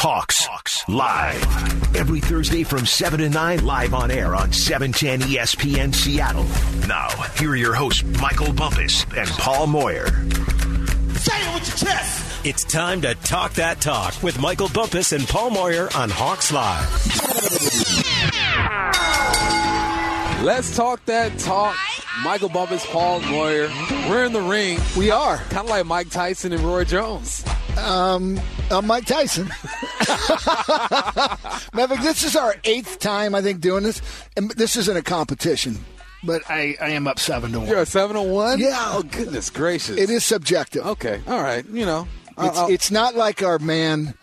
Hawks, Hawks Live. Every Thursday from 7 to 9, live on air on 710 ESPN Seattle. Now, here are your hosts, Michael Bumpus and Paul Moyer. Say it with your chest. It's time to talk that talk with Michael Bumpus and Paul Moyer on Hawks Live. Let's talk that talk. Michael Bumpus, Paul Moyer. We're in the ring. We are. Kind of like Mike Tyson and Roy Jones. Um, uh, Mike Tyson. Maverick, this is our eighth time, I think, doing this. And this isn't a competition, but I, I am up seven to one. You're a 7 to 1? Yeah. Oh, goodness gracious. It is subjective. Okay. All right. You know. It's, I'll- it's not like our man.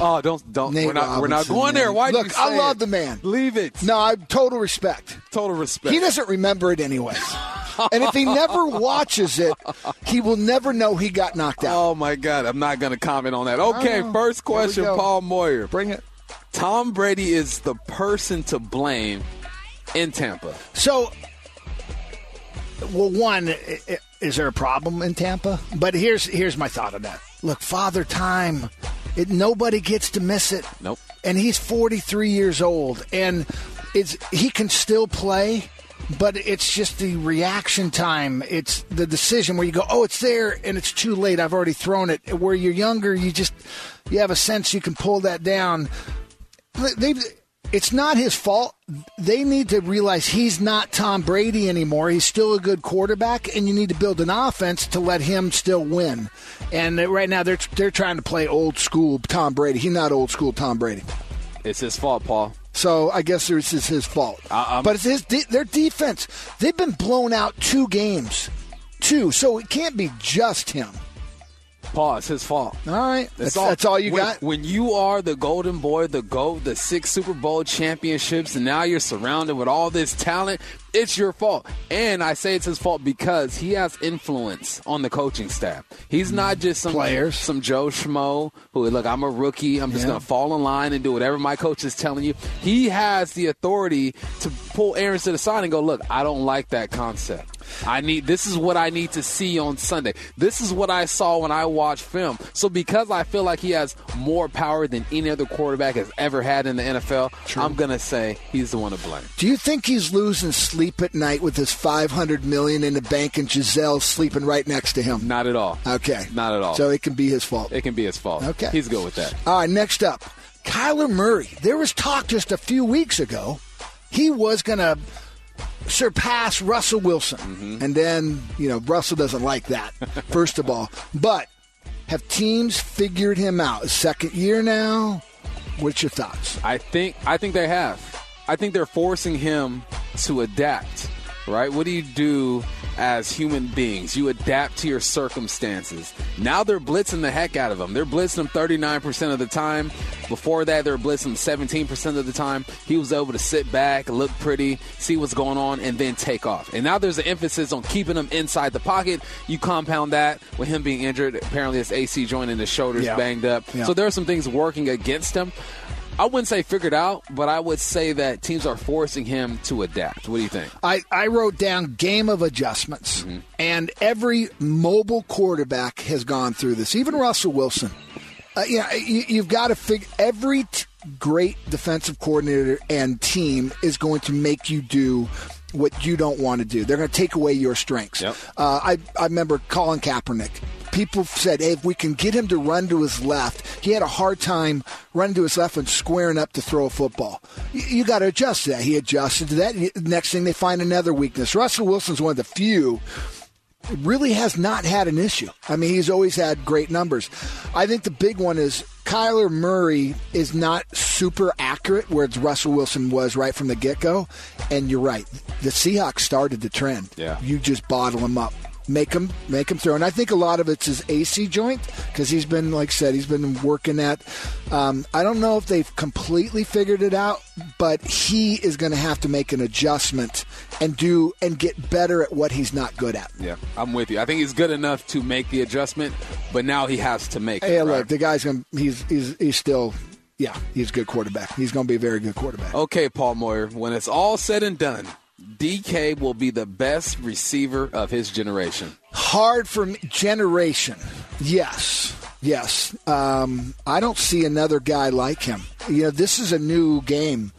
Oh, don't. don't. Nate we're not, we're not going there. Why Look, you I love it? the man. Leave it. No, I total respect. Total respect. He doesn't remember it anyways. and if he never watches it, he will never know he got knocked out. Oh, my God. I'm not going to comment on that. Okay. First question. Paul Moyer. Bring it. Tom Brady is the person to blame in Tampa. So, well, one, is there a problem in Tampa? But here's here's my thought on that. Look, Father Time, it, nobody gets to miss it. Nope. And he's 43 years old, and it's he can still play. But it's just the reaction time. It's the decision where you go, oh, it's there, and it's too late. I've already thrown it. Where you're younger, you just you have a sense you can pull that down they it's not his fault. They need to realize he's not Tom Brady anymore. He's still a good quarterback, and you need to build an offense to let him still win. And right now, they're they're trying to play old school Tom Brady. He's not old school Tom Brady. It's his fault, Paul. So I guess this is his fault. I- I'm- but it's his de- their defense. They've been blown out two games, two. So it can't be just him. Paul, it's his fault. All right, that's, that's all you when, got. When you are the golden boy, the GOAT, the six Super Bowl championships, and now you're surrounded with all this talent, it's your fault. And I say it's his fault because he has influence on the coaching staff. He's not mm. just some Players. some Joe Schmo who look, I'm a rookie, I'm just Yeah. gonna fall in line and do whatever my coach is telling you. He has the authority to pull Aaron to the side and go, look, I don't like that concept. I need this is what I need to see on Sunday. This is what I saw when I watched film. So because I feel like he has more power than any other quarterback has ever had in the NFL, I'm gonna say he's the one to blame. Do you think he's losing sleep at night with his 500 million in the bank and Gisele sleeping right next to him? Not at all. Okay. Not at all. So it can be his fault. it can be his fault. Okay. He's good with that. All right, next up, Kyler Murray. There was talk just a few weeks ago he was going to surpass Russell Wilson. Mm-hmm. And then, you know, Russell doesn't like that, first of all. But have teams figured him out? Second year now? What's your thoughts? I think I think they have. I think they're forcing him to adapt. Right? What do you do as human beings? You adapt to your circumstances. Now they're blitzing the heck out of him. They're blitzing him 39% of the time. Before that, they were blitzing him 17% of the time. He was able to sit back, look pretty, see what's going on, and then take off. And now there's an emphasis on keeping him inside the pocket. You compound that with him being injured. Apparently, his AC joint in his shoulders Yeah. banged up. Yeah. So there are some things working against him. I wouldn't say figured out, but I would say that teams are forcing him to adapt. What do you think? I, I wrote down game of adjustments, Mm-hmm. and every mobile quarterback has gone through this. Even Russell Wilson. Uh, yeah, you, you've got to figure every t- great defensive coordinator and team is going to make you do what you don't want to do. They're going to take away your strengths. Yep. Uh, I I remember Colin Kaepernick. People said, hey, if we can get him to run to his left, he had a hard time running to his left and squaring up to throw a football. You, you got to adjust to that. He adjusted to that. Next thing, they find another weakness. Russell Wilson's one of the few really has not had an issue. I mean, he's always had great numbers. I think the big one is Kyler Murray is not super accurate, whereas Russell Wilson was right from the get go. And you're right, the Seahawks started the trend. Yeah. you just bottle him up. Make him, make him throw, and I think a lot of it's his AC joint because he's been, like I said, he's been working at. Um, I don't know if they've completely figured it out, but he is going to have to make an adjustment and do and get better at what he's not good at. Yeah, I'm with you. I think he's good enough to make the adjustment, but now he has to make it. Hey, right? look, the guy's going. He's he's he's still. Yeah, he's a good quarterback. He's going to be a very good quarterback. Okay, Paul Moyer, when it's all said and done, DK will be the best receiver of his generation. Hard for me. Generation. Yes. Yes. Um, I don't see another guy like him. You know, this is a new game.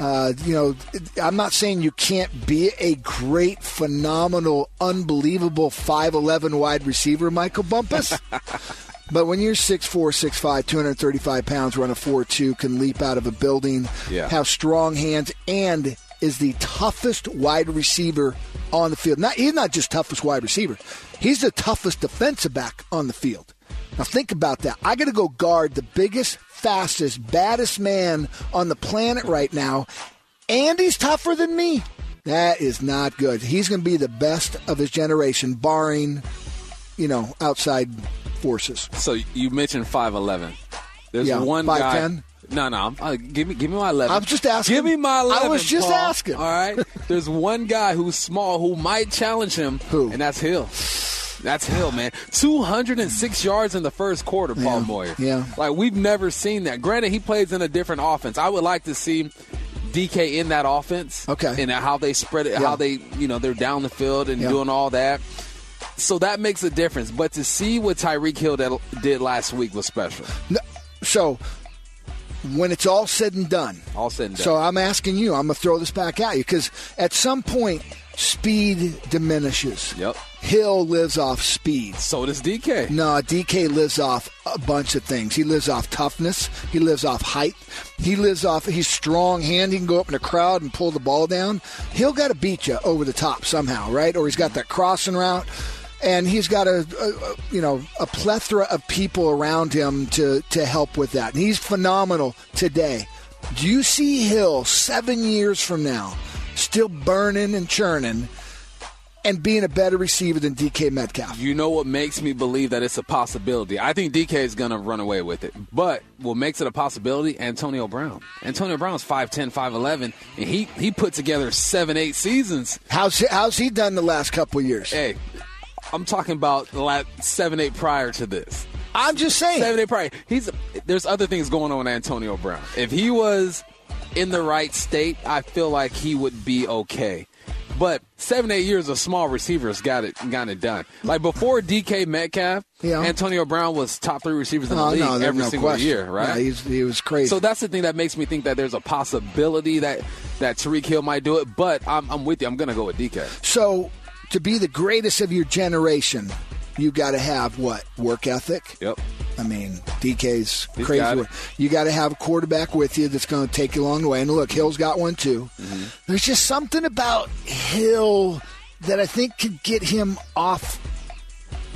Uh, you know, I'm not saying you can't be a great, phenomenal, unbelievable 5'11 wide receiver, Michael Bumpus. but when you're 6'4, 6'5, 235 pounds, run a 4'2, can leap out of a building, Yeah. have strong hands, and is the toughest wide receiver on the field. Not, he's not just toughest wide receiver, he's the toughest defensive back on the field. Now think about that. I got to go guard the biggest, fastest, baddest man on the planet right now, and he's tougher than me. That is not good. He's going to be the best of his generation, barring, you know, outside forces. So you mentioned five eleven. There's Yeah, one guy. 5'10"? No, no. I'm, uh, give me, give me my eleven. I'm just asking. Give me my I was just Paul. asking. All right. There's one guy who's small who might challenge him. Who? And that's Hill. That's Hill, man. 206 yards in the first quarter, Paul Yeah, Moyer. yeah. Like we've never seen that. Granted, he plays in a different offense. I would like to see DK in that offense. Okay. And how they spread it, Yeah. how they, you know, they're down the field and Yeah. doing all that. So that makes a difference. But to see what Tyreek Hill did- did last week was special. No, so when it's all said and done, All said and done. So I'm asking you, I'm going to throw this back at you because at some point, speed diminishes. Yep. Hill lives off speed. So does DK. No, DK lives off a bunch of things. He lives off toughness. He lives off height. He lives off. He's strong hand. He can go up in a crowd and pull the ball down. He'll got to beat you over the top somehow, right? Or he's got that crossing route, and he's got a, a, you know a plethora of people around him to to help with that. And he's phenomenal today. Do you see Hill seven years from now still burning and churning? And being a better receiver than DK Metcalf. You know what makes me believe that it's a possibility? I think DK is going to run away with it. But what makes it a possibility? Antonio Brown. Antonio Brown's 5'10, 5'11, and he, he put together seven, eight seasons. How's how's he done the last couple years? Hey, I'm talking about the last seven, eight prior to this. I'm just saying. Seven, eight prior. He's there's other things going on with Antonio Brown. If he was in the right state, I feel like he would be okay. But seven, eight years of small receivers got it got it done. Like before DK Metcalf, Yeah. Antonio Brown was top three receivers in the Oh, league no, every no single question. year, right? Yeah, he's, he was crazy. so that's the thing that makes me think that there's a possibility that that Tyreek Hill might do it. But I'm, I'm with you. I'm going to go with DK. So, to be the greatest of your generation, you got to have what work ethic. Yep. I mean, DK's He's crazy. got You got to have a quarterback with you that's going to take you along the way. And look, Hill's got one too. Mm-hmm. There's just something about Hill that I think could get him off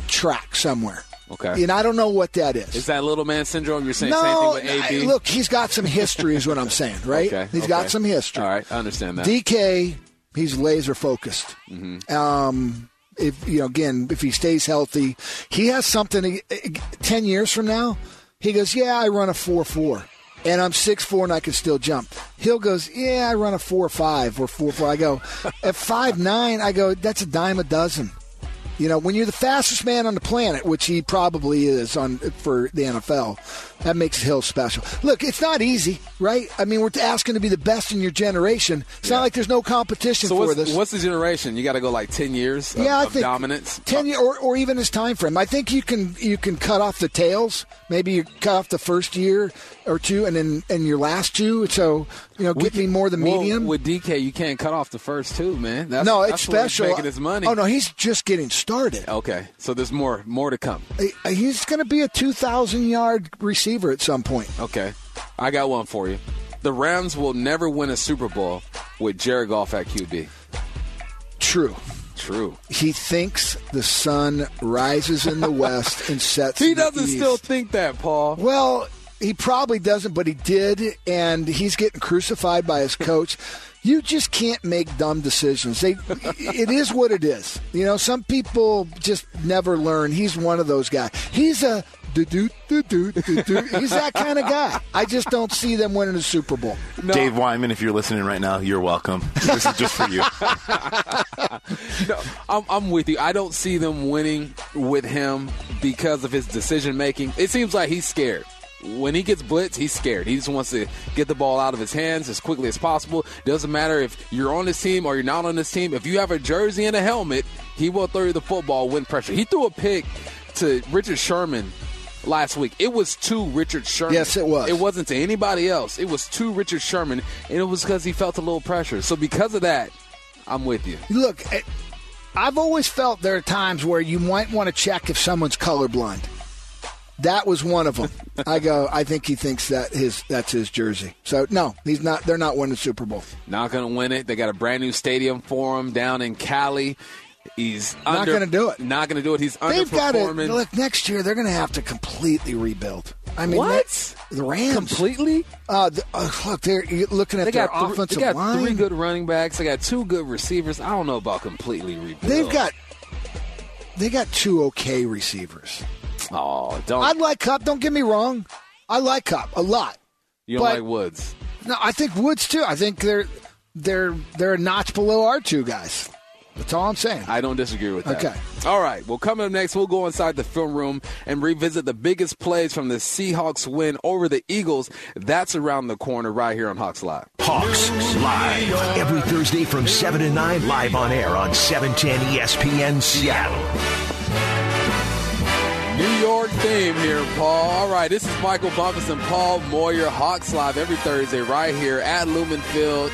track somewhere. Okay. And I don't know what that is. Is that little man syndrome? You're saying no, same thing with AB? I- look, he's got some history, is what I'm saying, right? Okay, He's okay. got some history. All right, I understand that. DK, he's laser focused. Mm-hmm. Um, if you know, again, if he stays healthy, he has something. Ten years from now, he goes, "Yeah, I run a four four, and I'm six four, and I can still jump." Hill goes, "Yeah, I run a four five or four four. I go, at five nine, I go, "That's a dime a dozen." You know, when you're the fastest man on the planet, which he probably is on for the NFL, that makes Hill special. Look, it's not easy, right? I mean, we're asking to be the best in your generation. It's not like there's no competition so for what's, this. what's the generation? You got to go like ten years of, yeah, I think dominance. ten year or, or even his time frame. I think you can you can cut off the tails. Maybe you cut off the first year or two, and then and your last two. So you know, get me more the Well, medium. with DK, you can't cut off the first two, man. That's, no, that's it's he's special. making his money. Oh no, he's just getting started. Okay, so there's more more to come. He's going to be a two thousand yard receiver at some point. Okay, I got one for you. The Rams will never win a Super Bowl with Jared Goff at QB. True. True. He thinks the sun rises in the west and sets. He in doesn't east. still think that, Paul. Well, he probably doesn't, but he did, and he's getting crucified by his coach. You just can't make dumb decisions. They, it is what it is. You know, some people just never learn. He's one of those guys. He's a do do do do do do. He's that kind of guy. I just don't see them winning a Super Bowl. Dave Wyman, if you're listening right now, you're welcome. This is just for you. No, I'm, I'm with you. I don't see them winning with him because of his decision making. It seems like he's scared. When he gets blitzed, he's scared. He just wants to get the ball out of his hands as quickly as possible. Doesn't matter if you're on this team or you're not on this team. If you have a jersey and a helmet, he will throw you the football, win pressure. He threw a pick to Richard Sherman last week. It was to Richard Sherman. Yes, it was. It wasn't to anybody else. It was to Richard Sherman, and it was because he felt a little pressure. So because of that, I'm with you. Look, I've always felt there are times where you might want to check if someone's colorblind. That was one of them. I go. I think he thinks that his that's his jersey. So no, he's not. They're not winning the Super Bowl. Not going to win it. They got a brand new stadium for him down in Cali. He's Not gonna do it. Not going to do it. He's They've got to look next year. They're going to have to completely rebuild. I mean, What? the Rams completely. Uh, the, uh, look, they're you're looking at They their got, offensive they got line. three good running backs. They got two good receivers. I don't know about completely rebuild. They've got they got two okay receivers. Oh, don't I like Kupp. Don't get me wrong. I like Kupp a lot. you don't but- like Woods? No, I think Woods too. I think they're they're they're a notch below our two guys. That's all I'm saying. I don't disagree with that. Okay. All right. Well, coming up next, we'll go inside the film room and revisit the biggest plays from the Seahawks win over the Eagles. That's around the corner right here on Hawks Live. Hawks live every Thursday from 7 to 9 live on air on E 710 ESPN Seattle. New York theme here, Paul. All right, this is Michael Bumpus and Paul Moyer, Hawks Live every Thursday right here at Lumen Field,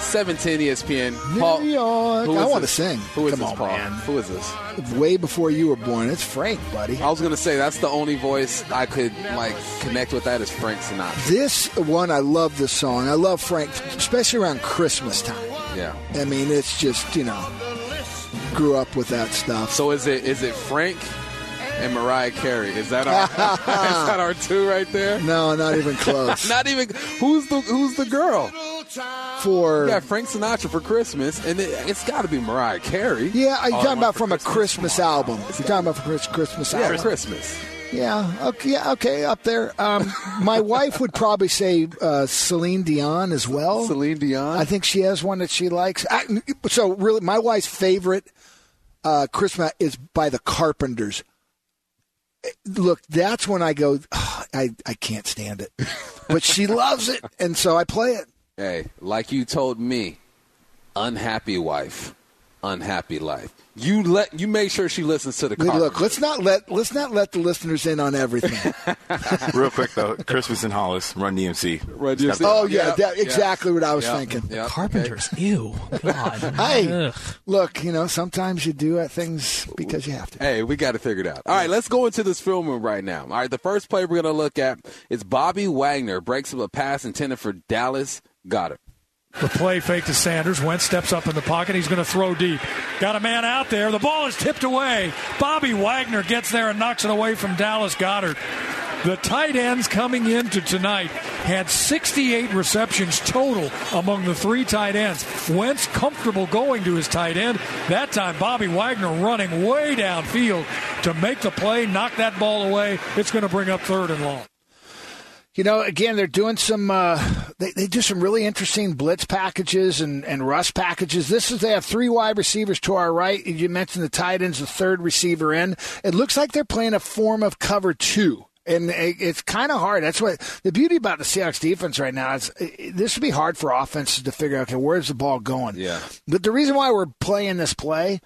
710 ESPN. Paul, New York. who I want to sing. Who is Come this, on, Paul? man. Who is this? Way before you were born. It's Frank, buddy. I was gonna say that's the only voice I could like connect with. That is Frank Sinatra. This one, I love this song. I love Frank, especially around Christmas time. Yeah. I mean, it's just you know, grew up with that stuff. So is it is it Frank and Mariah Carey? Is that our is that our two right there? No, not even close. Not even who's the who's the girl? For got Frank Sinatra for Christmas, and it, it's got to be Mariah Carey. yeah, are you talking about from a Christmas? Christmas album? You're talking about from Chris- Christmas Yeah, album? Christmas. Yeah, okay, yeah, okay, up there. Um, my wife would probably say uh, Celine Dion as well. Celine Dion. I think she has one that she likes. I, so really, my wife's favorite uh, Christmas is by the Carpenters. Look, that's when I go. "Ugh, I I can't stand it, but she loves it, and so I play it. Hey, like you told me, unhappy wife, unhappy life. You let you make sure she listens to the Look, car. Look, let's not let let's not let the listeners in on everything. Real quick though, Christmas in Hollis, Run DMC. Run DMC. oh yeah, Yep, that, yep. exactly what I was Yep, thinking. yep, Carpenters. Ew. God. Hey, Ugh. look, you know, sometimes you do uh, things because you have to. Hey, we got to figure it figured out. All right, let's go into this film room right now. All right, the first play we're going to look at is Bobby Wagner breaks up a pass intended for Dallas. Got it. The play fake to Sanders. Wentz steps up in the pocket. He's going to throw deep. Got a man out there. The ball is tipped away. Bobby Wagner gets there and knocks it away from Dallas Goedert. The tight ends coming into tonight had 68 receptions total among the three tight ends. Wentz comfortable going to his tight end. That time, Bobby Wagner running way downfield to make the play, knock that ball away. It's going to bring up third and long. You know, again, they're doing some. Uh, they, they do some really interesting blitz packages and, and rush packages. This is they have three wide receivers to our right. You mentioned the tight ends, the third receiver in. It looks like they're playing a form of cover two. And it's kind of hard. That's what the beauty about the Seahawks defense right now is. This would be hard for offenses to figure out. Okay, where's the ball going? Yeah. But the reason why we're playing this play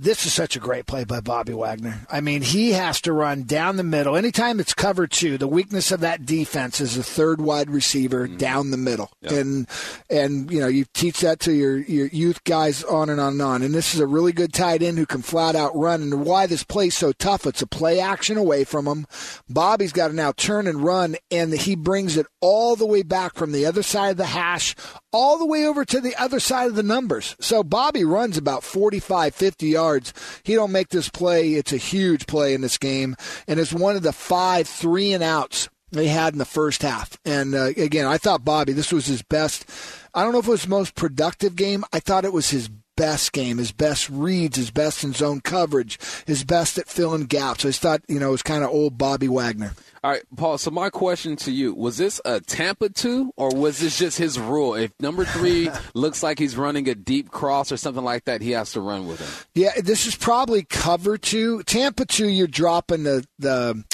this is such a great play by Bobby Wagner. I mean, he has to run down the middle. Anytime it's cover two, the weakness of that defense is a third wide receiver mm-hmm. down the middle. And and you know, you teach that to your, your youth guys on and on and on. And this is a really good tight end who can flat out run. And why this play's so tough, it's a play action away from him. Bobby's got to now turn and run, and he brings it all the way back from the other side of the hash, all the way over to the other side of the numbers. So Bobby runs about 45, 50 yards. He don't make this play. It's a huge play in this game, and it's one of the five three and outs they had in the first half. And uh, again, I thought Bobby, this was his best. I don't know if it was most productive game. I thought it was his best game, his best reads, his best in zone coverage, his best at filling gaps. I just thought, you know, it was kind of old Bobby Wagner. All right, Paul. So my question to you was: This a Tampa two, or was this just his rule? If number three looks like he's running a deep cross or something like that, he has to run with him. Yeah, this is probably cover two. Tampa two, you're dropping the, the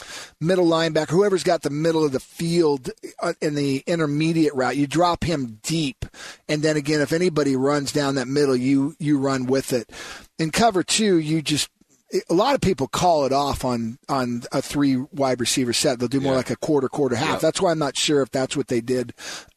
middle linebacker, whoever's got the middle of the field uh, in the intermediate route. You drop him deep, and then again, if anybody runs down that middle, you you run with it. In cover two, you just a lot of people call it off on on a three wide receiver set. They'll do more Yeah. like a quarter, quarter, half. Yep. That's why I'm not sure if that's what they did.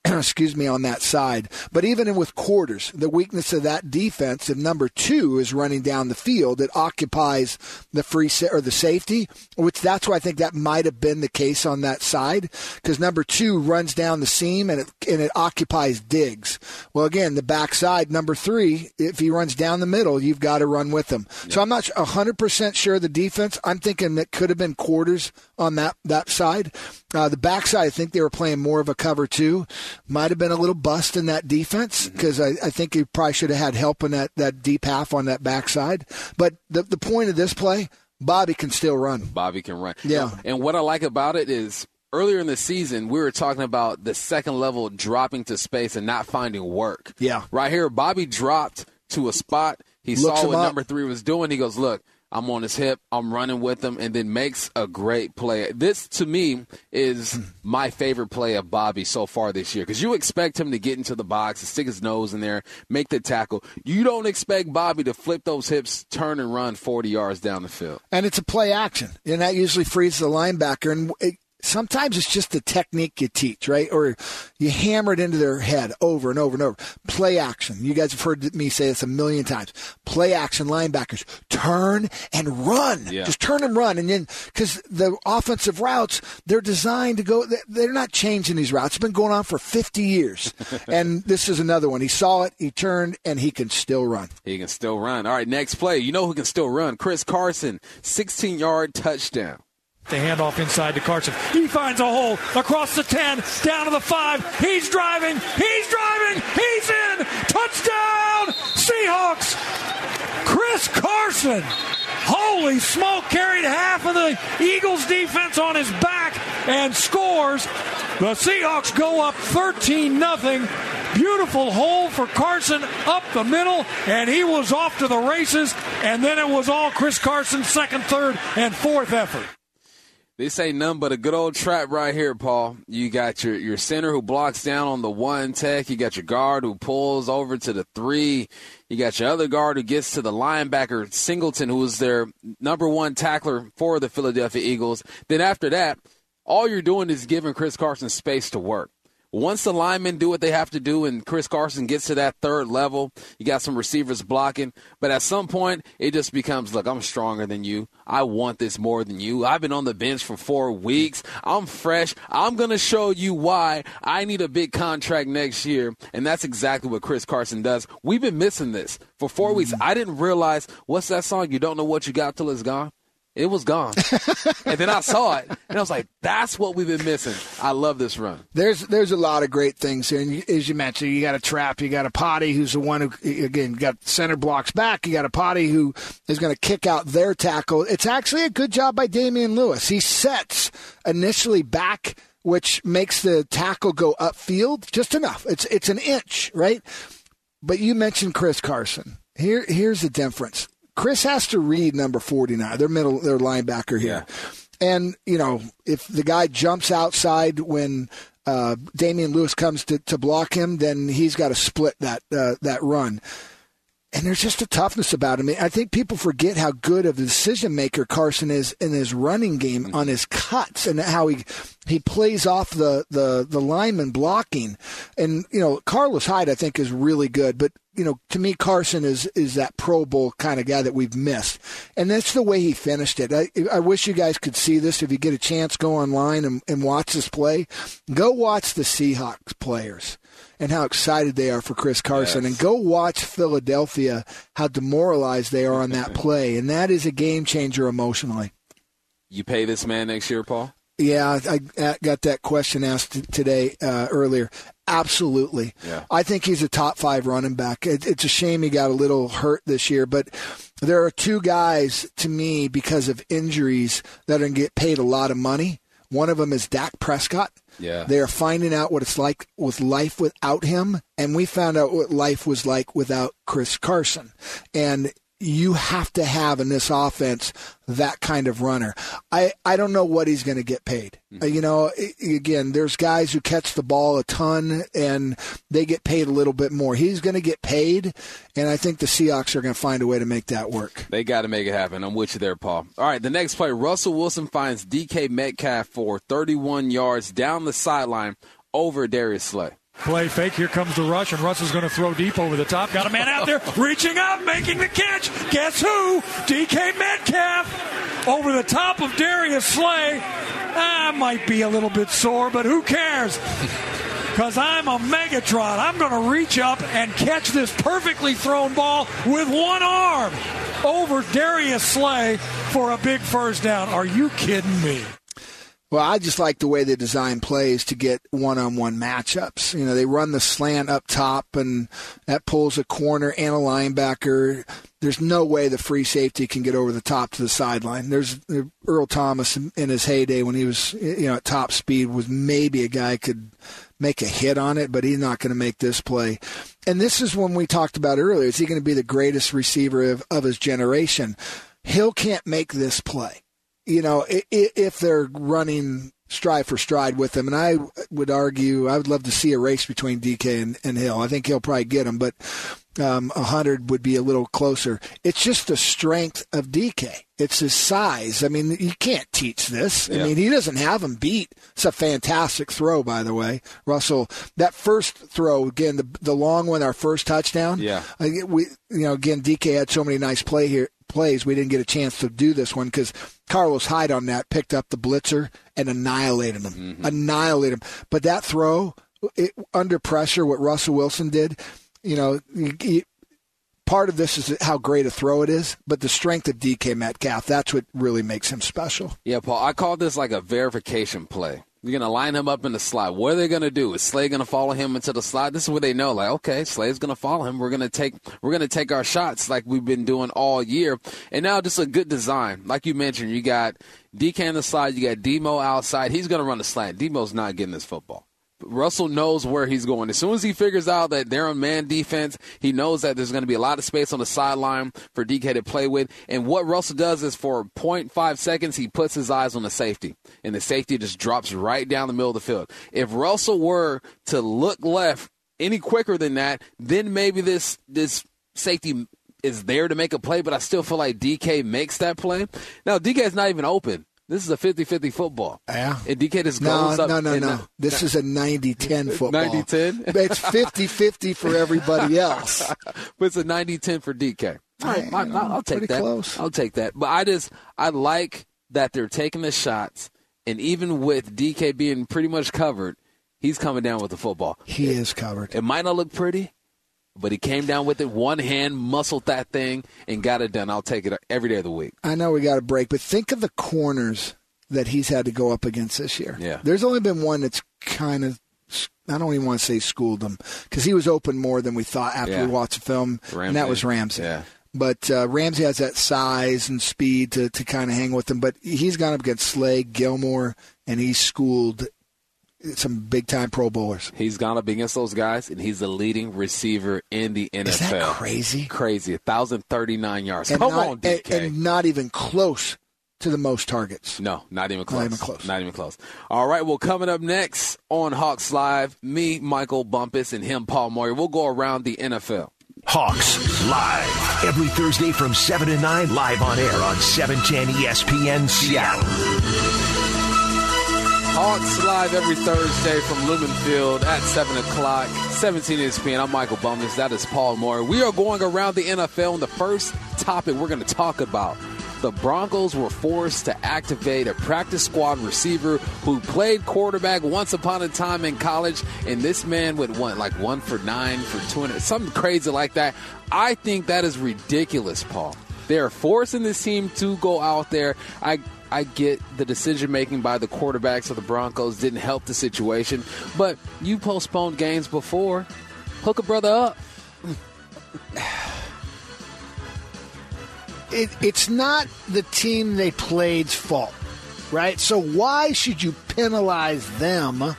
excuse me on that side. But even with quarters, the weakness of that defense, if number two is running down the field, it occupies the free sa- or the safety, which that's why I think that might have been the case on that side because number two runs down the seam and it and it occupies digs. Well, again, the backside number three, if he runs down the middle, you've got to run with him. So I'm not hundred percent sure of the defense. I'm thinking that could have been quarters on that that side. Uh, the backside, I think they were playing more of a cover two. Might have been a little bust in that defense because I, I think he probably should have had help in that, that deep half on that backside. But the the point of this play, Bobby can still run. Bobby can run. Yeah. And what I like about it is earlier in the season, we were talking about the second level dropping to space and not finding work. Yeah. Right here, Bobby dropped to a spot. He Looks saw what up. number three was doing. He goes, Look, I'm on his hip. I'm running with him, and then makes a great play. This, to me, is hmm. my favorite play of Bobby so far this year because you expect him to get into the box, and stick his nose in there, make the tackle. You don't expect Bobby to flip those hips, turn and run 40 yards down the field. and it's a play action, and that usually frees the linebacker. And it, sometimes it's just the technique you teach, right? Or you hammer it into their head over and over and over. Play action. You guys have heard me say this a million times. Play action linebackers turn and run. Yeah. Just turn and run, and then because the offensive routes they're designed to go. They're not changing these routes. It's been going on for 50 years, and this is another one. He saw it, he turned, and he can still run. He can still run. All right, next play. You know who can still run? Chris Carson, 16 yard touchdown. The handoff inside to Carson. He finds a hole across the 10, down to the 5. He's driving. He's driving. He's in. Touchdown, Seahawks. Chris Carson. Holy smoke, carried half of the Eagles defense on his back and scores. The Seahawks go up 13 nothing. Beautiful hole for Carson up the middle, and he was off to the races. And then it was all Chris Carson's second, third, and fourth effort. This ain't nothing but a good old trap right here, Paul. You got your, your center who blocks down on the one tech. You got your guard who pulls over to the three. You got your other guard who gets to the linebacker, Singleton, who was their number one tackler for the Philadelphia Eagles. Then after that, all you're doing is giving Chris Carson space to work. Once the linemen do what they have to do and Chris Carson gets to that third level, you got some receivers blocking. But at some point, it just becomes look, I'm stronger than you. I want this more than you. I've been on the bench for four weeks. I'm fresh. I'm going to show you why I need a big contract next year. And that's exactly what Chris Carson does. We've been missing this for four weeks. Mm-hmm. I didn't realize what's that song? You don't know what you got till it's gone. It was gone. and then I saw it, and I was like, that's what we've been missing. I love this run. There's there's a lot of great things here, and as you mentioned, you got a trap, you got a potty who's the one who again got center blocks back. You got a potty who is going to kick out their tackle. It's actually a good job by Damien Lewis. He sets initially back, which makes the tackle go upfield just enough. It's it's an inch, right? But you mentioned Chris Carson. Here here's the difference. Chris has to read number 49, their middle, their linebacker here. And, you know, if the guy jumps outside when uh, Damien Lewis comes to, to block him, then he's got to split that uh, that run. And there's just a toughness about him. I think people forget how good of a decision maker Carson is in his running game mm-hmm. on his cuts and how he he plays off the, the, the lineman blocking. And, you know, Carlos Hyde, I think, is really good. But, you know, to me, Carson is, is that Pro Bowl kind of guy that we've missed. And that's the way he finished it. I, I wish you guys could see this. If you get a chance, go online and, and watch this play. Go watch the Seahawks players and how excited they are for Chris Carson. Yes. And go watch Philadelphia, how demoralized they are on that play. And that is a game changer emotionally. You pay this man next year, Paul? Yeah, I I got that question asked today uh, earlier. Absolutely. Yeah. I think he's a top five running back. It, it's a shame he got a little hurt this year, but there are two guys to me because of injuries that are going to get paid a lot of money. One of them is Dak Prescott. Yeah. They are finding out what it's like with life without him, and we found out what life was like without Chris Carson. And you have to have in this offense that kind of runner. I, I don't know what he's going to get paid. Uh, you know, again, there's guys who catch the ball a ton and they get paid a little bit more. He's going to get paid, and I think the Seahawks are going to find a way to make that work. They got to make it happen. I'm with you there, Paul. All right, the next play Russell Wilson finds DK Metcalf for 31 yards down the sideline over Darius Slay. Play fake. Here comes the rush, and Russ is going to throw deep over the top. Got a man out there reaching up, making the catch. Guess who? DK Metcalf over the top of Darius Slay. I might be a little bit sore, but who cares? Because I'm a Megatron. I'm going to reach up and catch this perfectly thrown ball with one arm over Darius Slay for a big first down. Are you kidding me? Well, I just like the way they design plays to get one-on-one matchups. You know, they run the slant up top, and that pulls a corner and a linebacker. There's no way the free safety can get over the top to the sideline. There's Earl Thomas in his heyday when he was, you know, at top speed was maybe a guy could make a hit on it, but he's not going to make this play. And this is when we talked about earlier. Is he going to be the greatest receiver of, of his generation? Hill can't make this play you know, i- i- if they're running stride for stride with him, and I would argue, I would love to see a race between DK and, and Hill. I think he'll probably get him, but um, 100 would be a little closer. It's just the strength of DK. It's his size. I mean, you can't teach this. I Yeah. mean, he doesn't have him beat. It's a fantastic throw, by the way, Russell. That first throw again, the the long one, our first touchdown. Yeah. We you know again DK had so many nice play here plays we didn't get a chance to do this one because Carlos Hyde on that picked up the blitzer and annihilated him, mm-hmm. annihilated him. But that throw it, under pressure, what Russell Wilson did, you know, you, part of this is how great a throw it is, but the strength of DK Metcalf that's what really makes him special. Yeah, Paul, I call this like a verification play. You're going to line him up in the slide. What are they going to do? Is Slay going to follow him into the slide? This is where they know, like, okay, Slay's going to follow him. We're going to take, we're going to take our shots like we've been doing all year. And now just a good design. Like you mentioned, you got DK on the side, you got Demo outside. He's going to run the slant. Demo's not getting this football. Russell knows where he's going. As soon as he figures out that they're on man defense, he knows that there's going to be a lot of space on the sideline for DK to play with. And what Russell does is for 0.5 seconds, he puts his eyes on the safety, and the safety just drops right down the middle of the field. If Russell were to look left any quicker than that, then maybe this this safety is there to make a play. But I still feel like DK makes that play. Now DK is not even open. This is a 50-50 football. Yeah. And DK just No, goes up. no, no, no. uh, This is a 90-10 football. 90-10? It's 50-50 for everybody else. but it's a 90-10 for DK. All right, I, will I'll take Pretty that. close. I'll take that. But I just I like that they're taking the shots, and even with DK being pretty much covered, he's coming down with the football. He is covered. It might not look pretty, but he came down with it one hand, muscled that thing, and got it done. I'll take it every day of the week. I know we got a break, but think of the corners that he's had to go up against this year. Yeah. There's only been one that's kind of, I don't even want to say schooled him because he was open more than we thought after Yeah. we watched the film, and that was Ramsey. Yeah. But uh, Ramsey has that size and speed to, to kind of hang with him. But he's gone up against Slay, Gilmore, and he's schooled some big time Pro Bowlers. He's gone up against those guys, and he's the leading receiver in the NFL. Is that crazy? Crazy. 1,039 yards. And Come not, on, DK. And, and not even close to the most targets. No, not even close. Not even close. Not even close. All right, well, coming up next on Hawks Live, me, Michael Bumpus, and him, Paul Moyer, we'll go around the NFL. Hawks live every Thursday from 7 to 9 live on air on E 710 ESPN Seattle. Hawks Live every Thursday from Lumen Field at 7 o'clock, 17 ESPN. I'm Michael Bumpus. That is Paul Moyer. We are going around the NFL, and the first topic we're going to talk about the Broncos were forced to activate a practice squad receiver who played quarterback once upon a time in college, and this man went one like one for nine for 200, something crazy like that. I think that is ridiculous, Paul. They're forcing this team to go out there. I I get the decision making by the quarterbacks of the Broncos didn't help the situation, but you postponed games before. Hook a brother up. it, it's not the team they played's fault, right? So why should you penalize them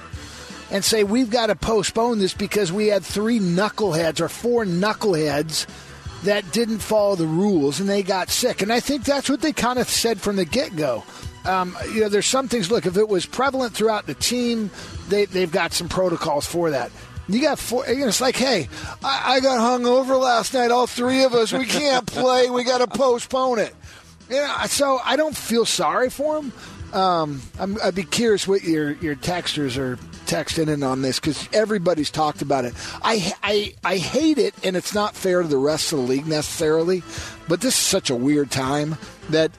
and say we've got to postpone this because we had three knuckleheads or four knuckleheads that didn't follow the rules and they got sick. And I think that's what they kind of said from the get go. Um, you know, there's some things. Look, if it was prevalent throughout the team, they they've got some protocols for that. You got four. You know, it's like, hey, I, I got hung over last night. All three of us, we can't play. We got to postpone it. Yeah, so I don't feel sorry for him. Um, I'm, I'd be curious what your your texters are texting in and on this because everybody's talked about it. I, I I hate it, and it's not fair to the rest of the league necessarily. But this is such a weird time that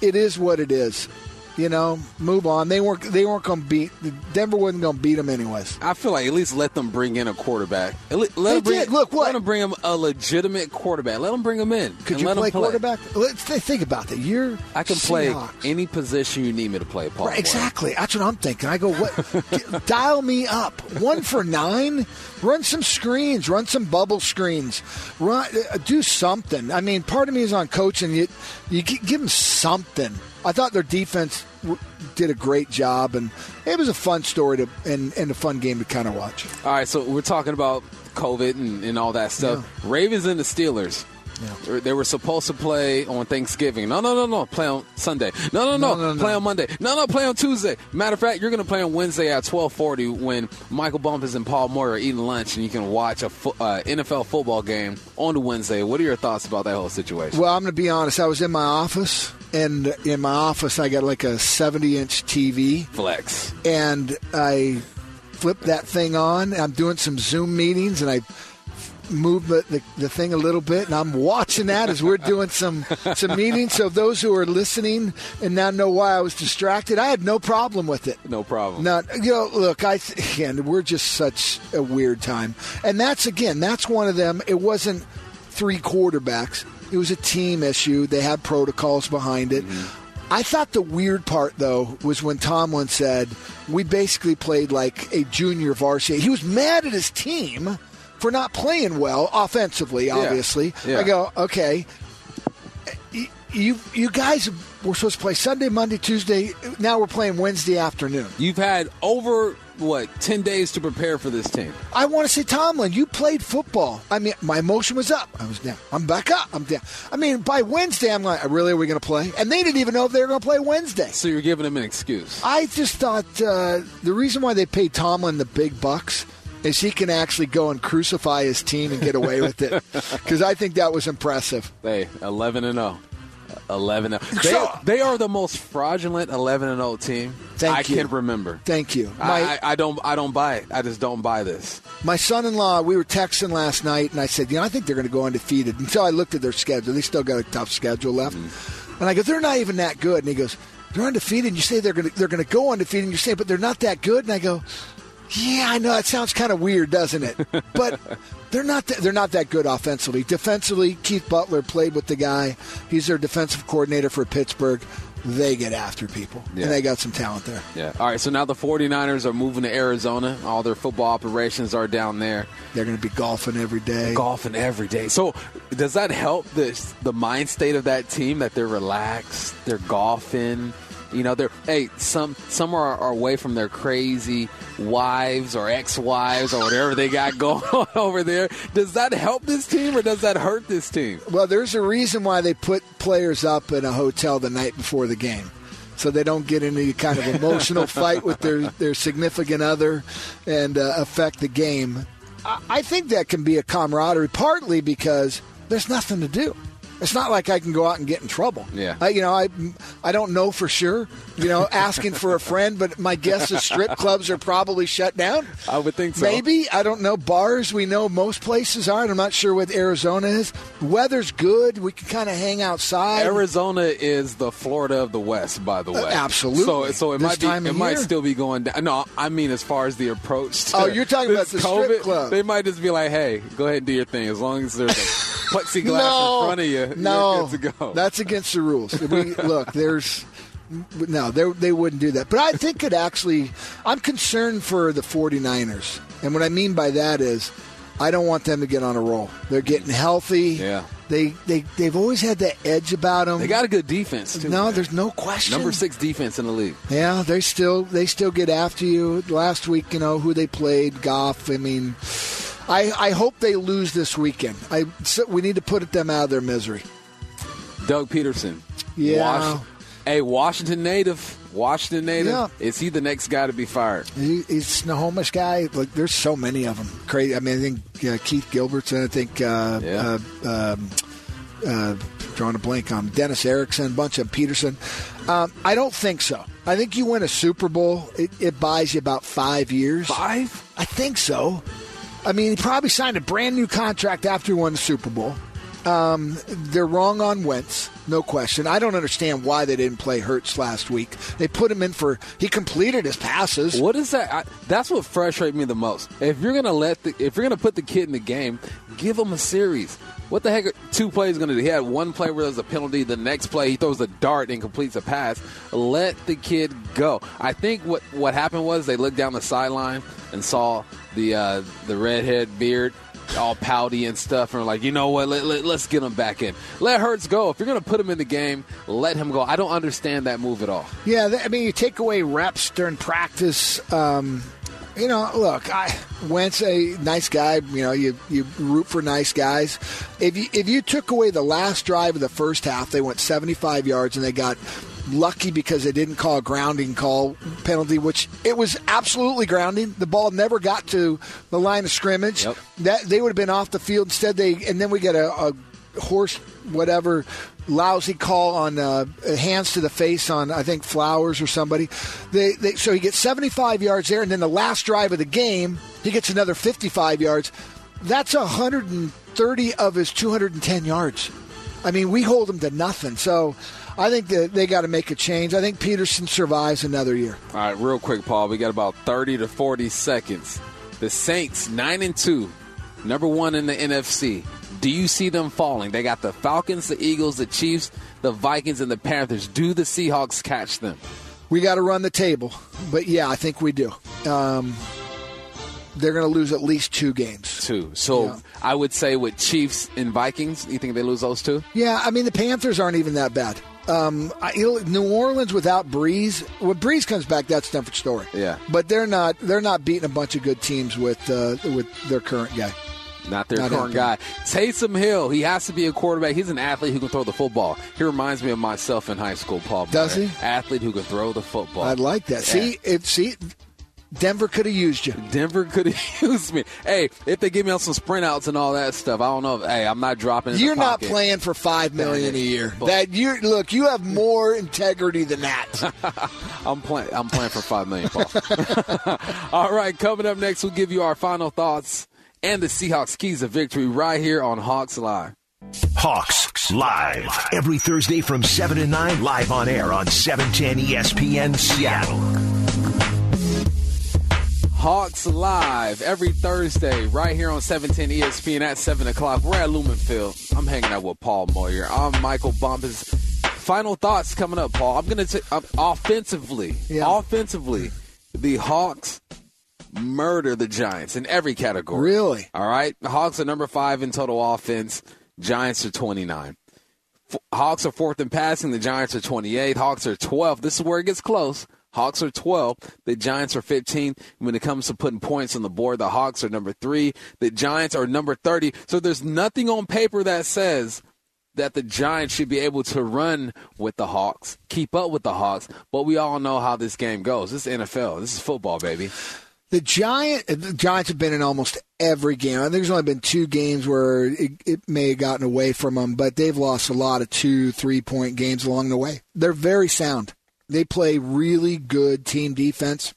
it is what it is. You know, move on. They weren't. They weren't going to beat. Denver wasn't going to beat them anyways. I feel like at least let them bring in a quarterback. Let, let They bring, did. Look, what- Let them bring him a legitimate quarterback. Let them bring him in. Could you let play him play quarterback? Let's th- think about that. You're I can play any position you need me to play, Paul. Right, exactly. That's what I'm thinking. I go, what? Get- dial me up. One for nine. Run some screens. Run some bubble screens. Run. Uh, do something. I mean, part of me is on coaching. You, you give them something. I thought their defense w- did a great job, and it was a fun story to and, and a fun game to kind of watch. All right, so we're talking about COVID and, and all that stuff. Ravens and the Steelers. They- They were supposed to play on Thanksgiving. No, no, no, no. Play on Sunday. No, no, no. No, no, no. Play on Monday. No, no. Play on Tuesday. Matter of fact, you're going to play on Wednesday at 12:40 when Michael Bumpus and Paul Moyer are eating lunch, and you can watch a fo- uh, NFL football game on the Wednesday. What are your thoughts about that whole situation? Well, I'm going to be honest. I was in my office, and in my office, I got like a 70 inch TV. Flex. and I flip that thing on. I'm doing some Zoom meetings, and I move the, the, the thing a little bit, and I'm watching that as we're doing some some meetings. So those who are listening and now know why I was distracted, I had no problem with it. No problem. Not, you know, look, I and we're just such a weird time, and that's again, that's one of them. It wasn't three quarterbacks; it was a team issue. They had protocols behind it. Mm-hmm. I thought the weird part, though, was when Tomlin said we basically played like a junior varsity. He was mad at his team for not playing well offensively. Obviously, Yeah. I go, okay, you you guys were supposed to play Sunday, Monday, Tuesday. Now we're playing Wednesday afternoon. You've had over what 10 days to prepare for this team. I want to say, Tomlin, you played football. I mean, my emotion was up. I was down. I'm back up. I'm down. I mean, by Wednesday, I'm like, really, are we going to play? And they didn't even know if they were going to play Wednesday. So you're giving them an excuse. I just thought uh, the reason why they paid Tomlin the big bucks is he can actually go and crucify his team and get away with it. Because I think that was impressive. Hey, 11 and 0. 11 and 0. They, they are the most fraudulent 11 and 0 team Thank I you. can remember. Thank you. I, I, I don't I don't buy it. I just don't buy this. My son-in-law, we were texting last night, and I said, you know, I think they're going to go undefeated. Until I looked at their schedule, they still got a tough schedule left. Mm. And I go, they're not even that good. And he goes, they're undefeated. And you say they're going to they're going to go undefeated. And you say, but they're not that good. And I go, yeah, I know. It sounds kind of weird, doesn't it? But they're not that, they're not that good offensively. Defensively, Keith Butler played with the guy. He's their defensive coordinator for Pittsburgh. They get after people, Yeah. and they got some talent there. Yeah. All right, so now the 49ers are moving to Arizona. All their football operations are down there. They're going to be golfing every day. Golfing every day. So does that help the the mind state of that team that they're relaxed, they're golfing, you know, they're hey, some some are, are away from their crazy wives or ex-wives or whatever they got going on over there. Does that help this team or does that hurt this team? Well, there's a reason why they put players up in a hotel the night before the game. So they don't get any kind of emotional fight with their, their significant other and uh, affect the game. I, I think that can be a camaraderie, partly because there's nothing to do. It's not like I can go out and get in trouble. Yeah. I, you know, I I don't know for sure. You know, asking for a friend, but my guess is strip clubs are probably shut down. I would think so. Maybe I don't know. Bars we know most places are. and I'm not sure what Arizona is. Weather's good. We can kind of hang outside. Arizona is the Florida of the West, by the way. Uh, absolutely. So, so it This might be, it might year? still be going down. No, I mean as far as the approach. To Oh, you're talking about the strip club. They might just be like, "Hey, go ahead and do your thing. As long as there's a plexiglass no, in front of you, no, to go." that's against the rules. We, look, there's no, they, they wouldn't do that. But I think it actually, I'm concerned for the 49ers. And what I mean by that is, I don't want them to get on a roll. They're getting healthy. Yeah. They, they, they've always had that edge about them. they got a good defense too. no, man. there's no question. number six defense in the league. Yeah, they still they still get after you. Last week, you know who they played, Goff. I mean, I, I hope they lose this weekend. I so we need to put them out of their misery. Doug Pederson. Yeah. hey, Washington native. Washington native. Yeah. Is he the next guy to be fired? He, he's Snohomish guy. Like, there's so many of them. Crazy. I mean, I think uh, Keith Gilbertson. I think uh, Yeah. uh, um, uh, drawing a blank on Dennis Erickson, a bunch of Peterson. Um, I don't think so. I think you win a Super Bowl, it, it buys you about five years. Five? I think so. I mean, he probably signed a brand new contract after he won the Super Bowl. Um, they're wrong on Wentz, no question. I don't understand why they didn't play Hurts last week. They put him in for he completed his passes. What is that? I, that's what frustrates me the most. If you're gonna let the, if you're gonna put the kid in the game, give him a series. What the heck are two plays going to do? He had one play where there's a penalty. The next play, he throws a dart and completes a pass. Let the kid go. I think what, what happened was they looked down the sideline and saw the uh, the redhead beard all pouty and stuff and like, you know what, let, let, let's get him back in. Let Hurts go. If you're going to put him in the game, let him go. I don't understand that move at all. Yeah, I mean, you take away reps during practice. Um, you know, look, I Wentz a nice guy. You know, you you root for nice guys. If you if you took away the last drive of the first half, they went 75 yards and they got lucky because they didn't call a grounding call penalty, which it was absolutely grounding. The ball never got to the line of scrimmage. Yep. That they would have been off the field. Instead, they and then we get a, a horse whatever lousy call on uh, hands to the face on I think Flowers or somebody. They, they so he gets 75 yards there, and then the last drive of the game he gets another 55 yards. That's 130 of his 210 yards. I mean, we hold him to nothing. So I think that they got to make a change. I think Pederson survives another year. All right, real quick, Paul. We got about 30 to 40 seconds. The Saints, 9 and 2, number one in the NFC. Do you see them falling? They got the Falcons, the Eagles, the Chiefs, the Vikings, and the Panthers. Do the Seahawks catch them? We got to run the table, but yeah, I think we do. Um, they're going to lose at least two games. Two. So Yeah. I would say with Chiefs and Vikings, you think they lose those two? Yeah, I mean the Panthers aren't even that bad. Um, I, New Orleans without Brees, when Brees comes back, that's a different story. Yeah. but they're not. They're not beating a bunch of good teams with uh, with their current guy. Not their Not current guy. Taysom Hill, he has to be a quarterback. He's an athlete who can throw the football. He reminds me of myself in high school, Paul. Does Meyer. he? Athlete who can throw the football. I'd like that. See, if see, Denver could have used you. Denver could have used me. Hey, if they give me on some sprint outs and all that stuff, I don't know. If, hey, I'm not dropping. in You're not pocket. playing for five million a year. But- That you look, you have more integrity than that. I'm playing. I'm playing for five million, Paul. all right, coming up next, we'll give you our final thoughts and the Seahawks keys of victory right here on Hawks Live. Hawks Live. Every Thursday from 7 to 9, live on air on E 710 ESPN Seattle. Hawks Live every Thursday right here on 710 ESPN at 7 o'clock. We're at Lumen Field. I'm hanging out with Paul Moyer. I'm Michael Bumpus. Final thoughts coming up, Paul. I'm going to uh, offensively, Yeah. offensively, the Hawks murder the Giants in every category. Really? All right. The Hawks are number five in total offense. Giants are 29. F- Hawks are fourth in passing. The Giants are 28. Hawks are 12. This is where it gets close. Hawks are 12. The Giants are 15. When it comes to putting points on the board, the Hawks are number three. The Giants are number 30. So there's nothing on paper that says that the Giants should be able to run with the Hawks, keep up with the Hawks. But we all know how this game goes. This is NFL. This is football, baby. The Giant, the Giants have been in almost every game. I think there's only been two games where it, it may have gotten away from them, but they've lost a lot of two, three point games along the way. They're very sound. They play really good team defense.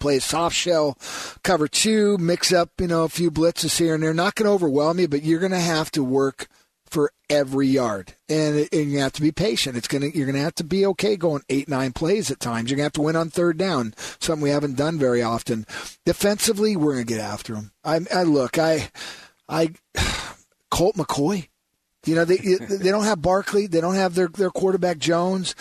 Play a soft shell, cover two, mix up you know a few blitzes here and there. Not going to overwhelm you, but you're going to have to work for every yard, and, and you have to be patient. It's gonna you're gonna have to be okay going eight nine plays at times. You're gonna have to win on third down, something we haven't done very often. Defensively, we're gonna get after them. I, I look, I, I, Colt McCoy. You know they they don't have Barkley. They don't have their their quarterback Jones.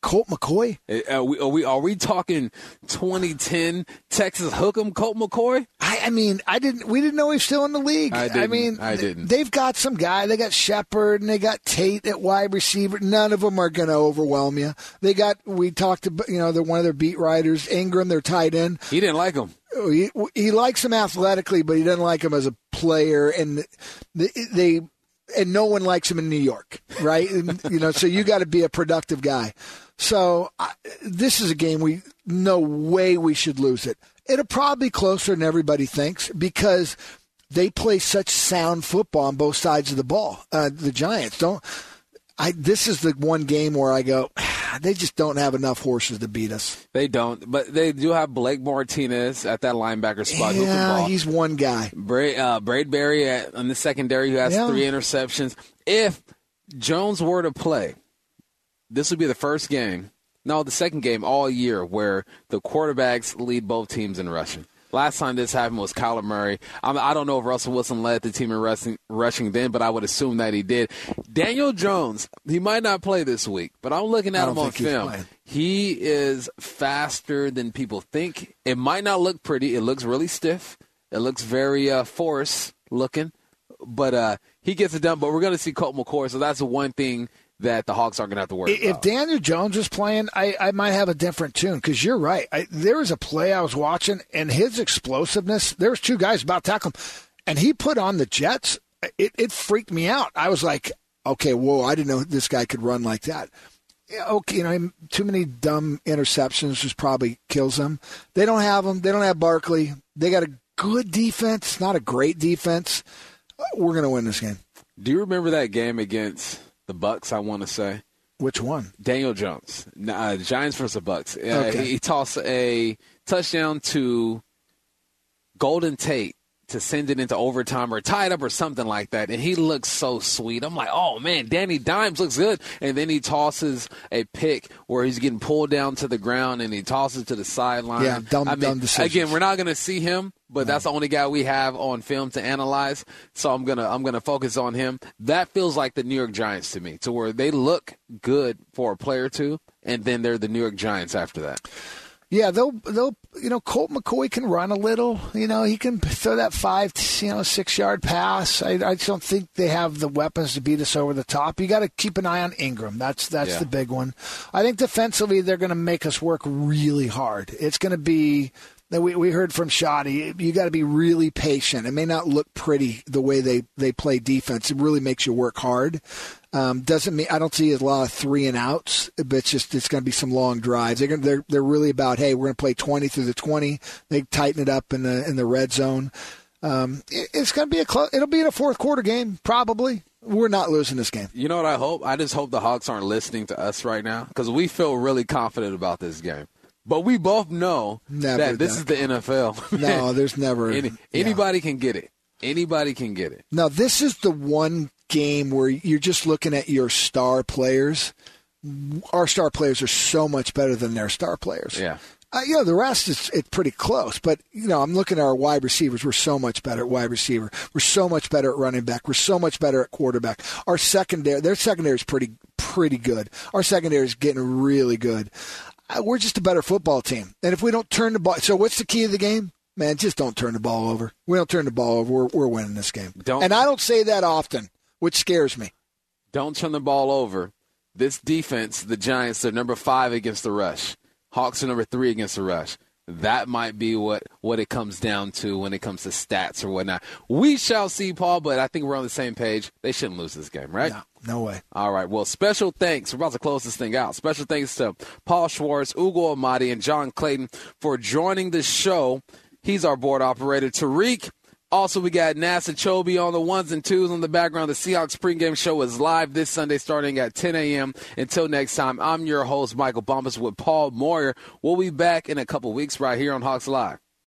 Colt McCoy. Are uh, we, are we, are we talking 2010 Texas Hook'em Colt McCoy? I, I mean, I didn't. We didn't know he was still in the league. I didn't. mean, I didn't. They've got some guy. They got Shepard and they got Tate at wide receiver. None of them are going to overwhelm you. They got. We talked about. You know, they're one of their beat writers, Engram, their tight end. He didn't like him. he, he likes him athletically, but he doesn't like him as a player. And they, they and no one likes him in New York, right? and, you know, so you got to be a productive guy. So I, this is a game we no way we should lose it. It'll probably be closer than everybody thinks because they play such sound football on both sides of the ball. Uh, the Giants don't. I this is the one game where I go, they just don't have enough horses to beat us. They don't, but they do have Blake Martinez at that linebacker spot. Yeah, ball. he's one guy. Braid, uh, Bradberry at, on the secondary who has Yeah. three interceptions. If Jones were to play, this would be the first game, no, the second game all year where the quarterbacks lead both teams in rushing. Last time this happened was Kyler Murray. I'm, I don't know if Russell Wilson led the team in rushing, rushing then, but I would assume that he did. Daniel Jones, he might not play this week, but I'm looking at him on film. He is faster than people think. It might not look pretty. It looks really stiff. It looks very uh, force looking, but uh, he gets it done. But we're going to see Colt McCoy, so that's the one thing that the Hawks aren't going to have to worry If about. Daniel Jones was playing, I, I might have a different tune because you're right. I, there was a play I was watching, and his explosiveness. There was two guys about to tackle him, and he put on the Jets. It, it freaked me out. I was like, okay, whoa! I didn't know this guy could run like that. Okay, you know, too many dumb interceptions just probably kills them. They don't have them. They don't have Barkley. They got a good defense, not a great defense. We're going to win this game. Do you remember that game against the Bucks? I want to say Which one? Daniel Jones, uh, Giants versus the Bucks. Uh, Okay. he, he tossed a touchdown to Golden Tate to send it into overtime or tie it up or something like that, and he looks so sweet. I'm like, oh man, Danny Dimes looks good, and then he tosses a pick where he's getting pulled down to the ground and he tosses to the sideline. Yeah, dumb- I mean, dumb decisions. Again, we're not going to see him, but that's the only guy we have on film to analyze. So I'm gonna I'm gonna focus on him. That feels like the New York Giants to me, to where they look good for a player or two, and then they're the New York Giants after that. Yeah, they'll they'll you know Colt McCoy can run a little. You know he can throw that five you know six yard pass. I, I just don't think they have the weapons to beat us over the top. You got to keep an eye on Engram. That's that's Yeah. the big one. I think defensively they're going to make us work really hard. It's going to be. We, we heard from Shoddy. You got to be really patient. It may not look pretty the way they, they play defense. It really makes you work hard. Um, doesn't mean I don't see a lot of three and outs, but it's just it's going to be some long drives. They're gonna, they're they're really about hey, we're going to play twenty through the twenty. They tighten it up in the in the red zone. Um, it- it's going to be a close. It'll be in a fourth quarter game probably. We're not losing this game. You know what I hope? I just hope the Hawks aren't listening to us right now because we feel really confident about this game. But we both know Never, that this is the NFL. No, there's never Any, yeah. anybody can get it. Anybody can get it. Now, this is the one game where you're just looking at your star players. Our star players are so much better than their star players. Yeah. Uh, you know, the rest is it's pretty close. But, you know, I'm looking at our wide receivers. We're so much better at wide receiver. We're so much better at running back. We're so much better at quarterback. Our secondary, their secondary is pretty, pretty good. Our secondary is getting really good. We're just a better football team. And if we don't turn the ball, so what's the key of the game? Man, just don't turn the ball over. We don't turn the ball over. We're, we're winning this game. Don't- and I don't say that often, which scares me. Don't turn the ball over. This defense, the Giants, they're number five against the rush. Hawks are number three against the rush. That might be what, what it comes down to when it comes to stats or whatnot. We shall see, Paul, but I think we're on the same page. They shouldn't lose this game, right? No, no way. All right. Well, special thanks. We're about to close this thing out. Special thanks to Paul Schwartz, Ugo Amadi, and John Clayton for joining the show. He's our board operator. Tariq. Also, we got NASA Chobe on the ones and twos on the background. The Seahawks pregame show is live this Sunday starting at 10 a.m. Until next time, I'm your host, Michael Bumpus with Paul Moyer. We'll be back in a couple weeks right here on Hawks Live.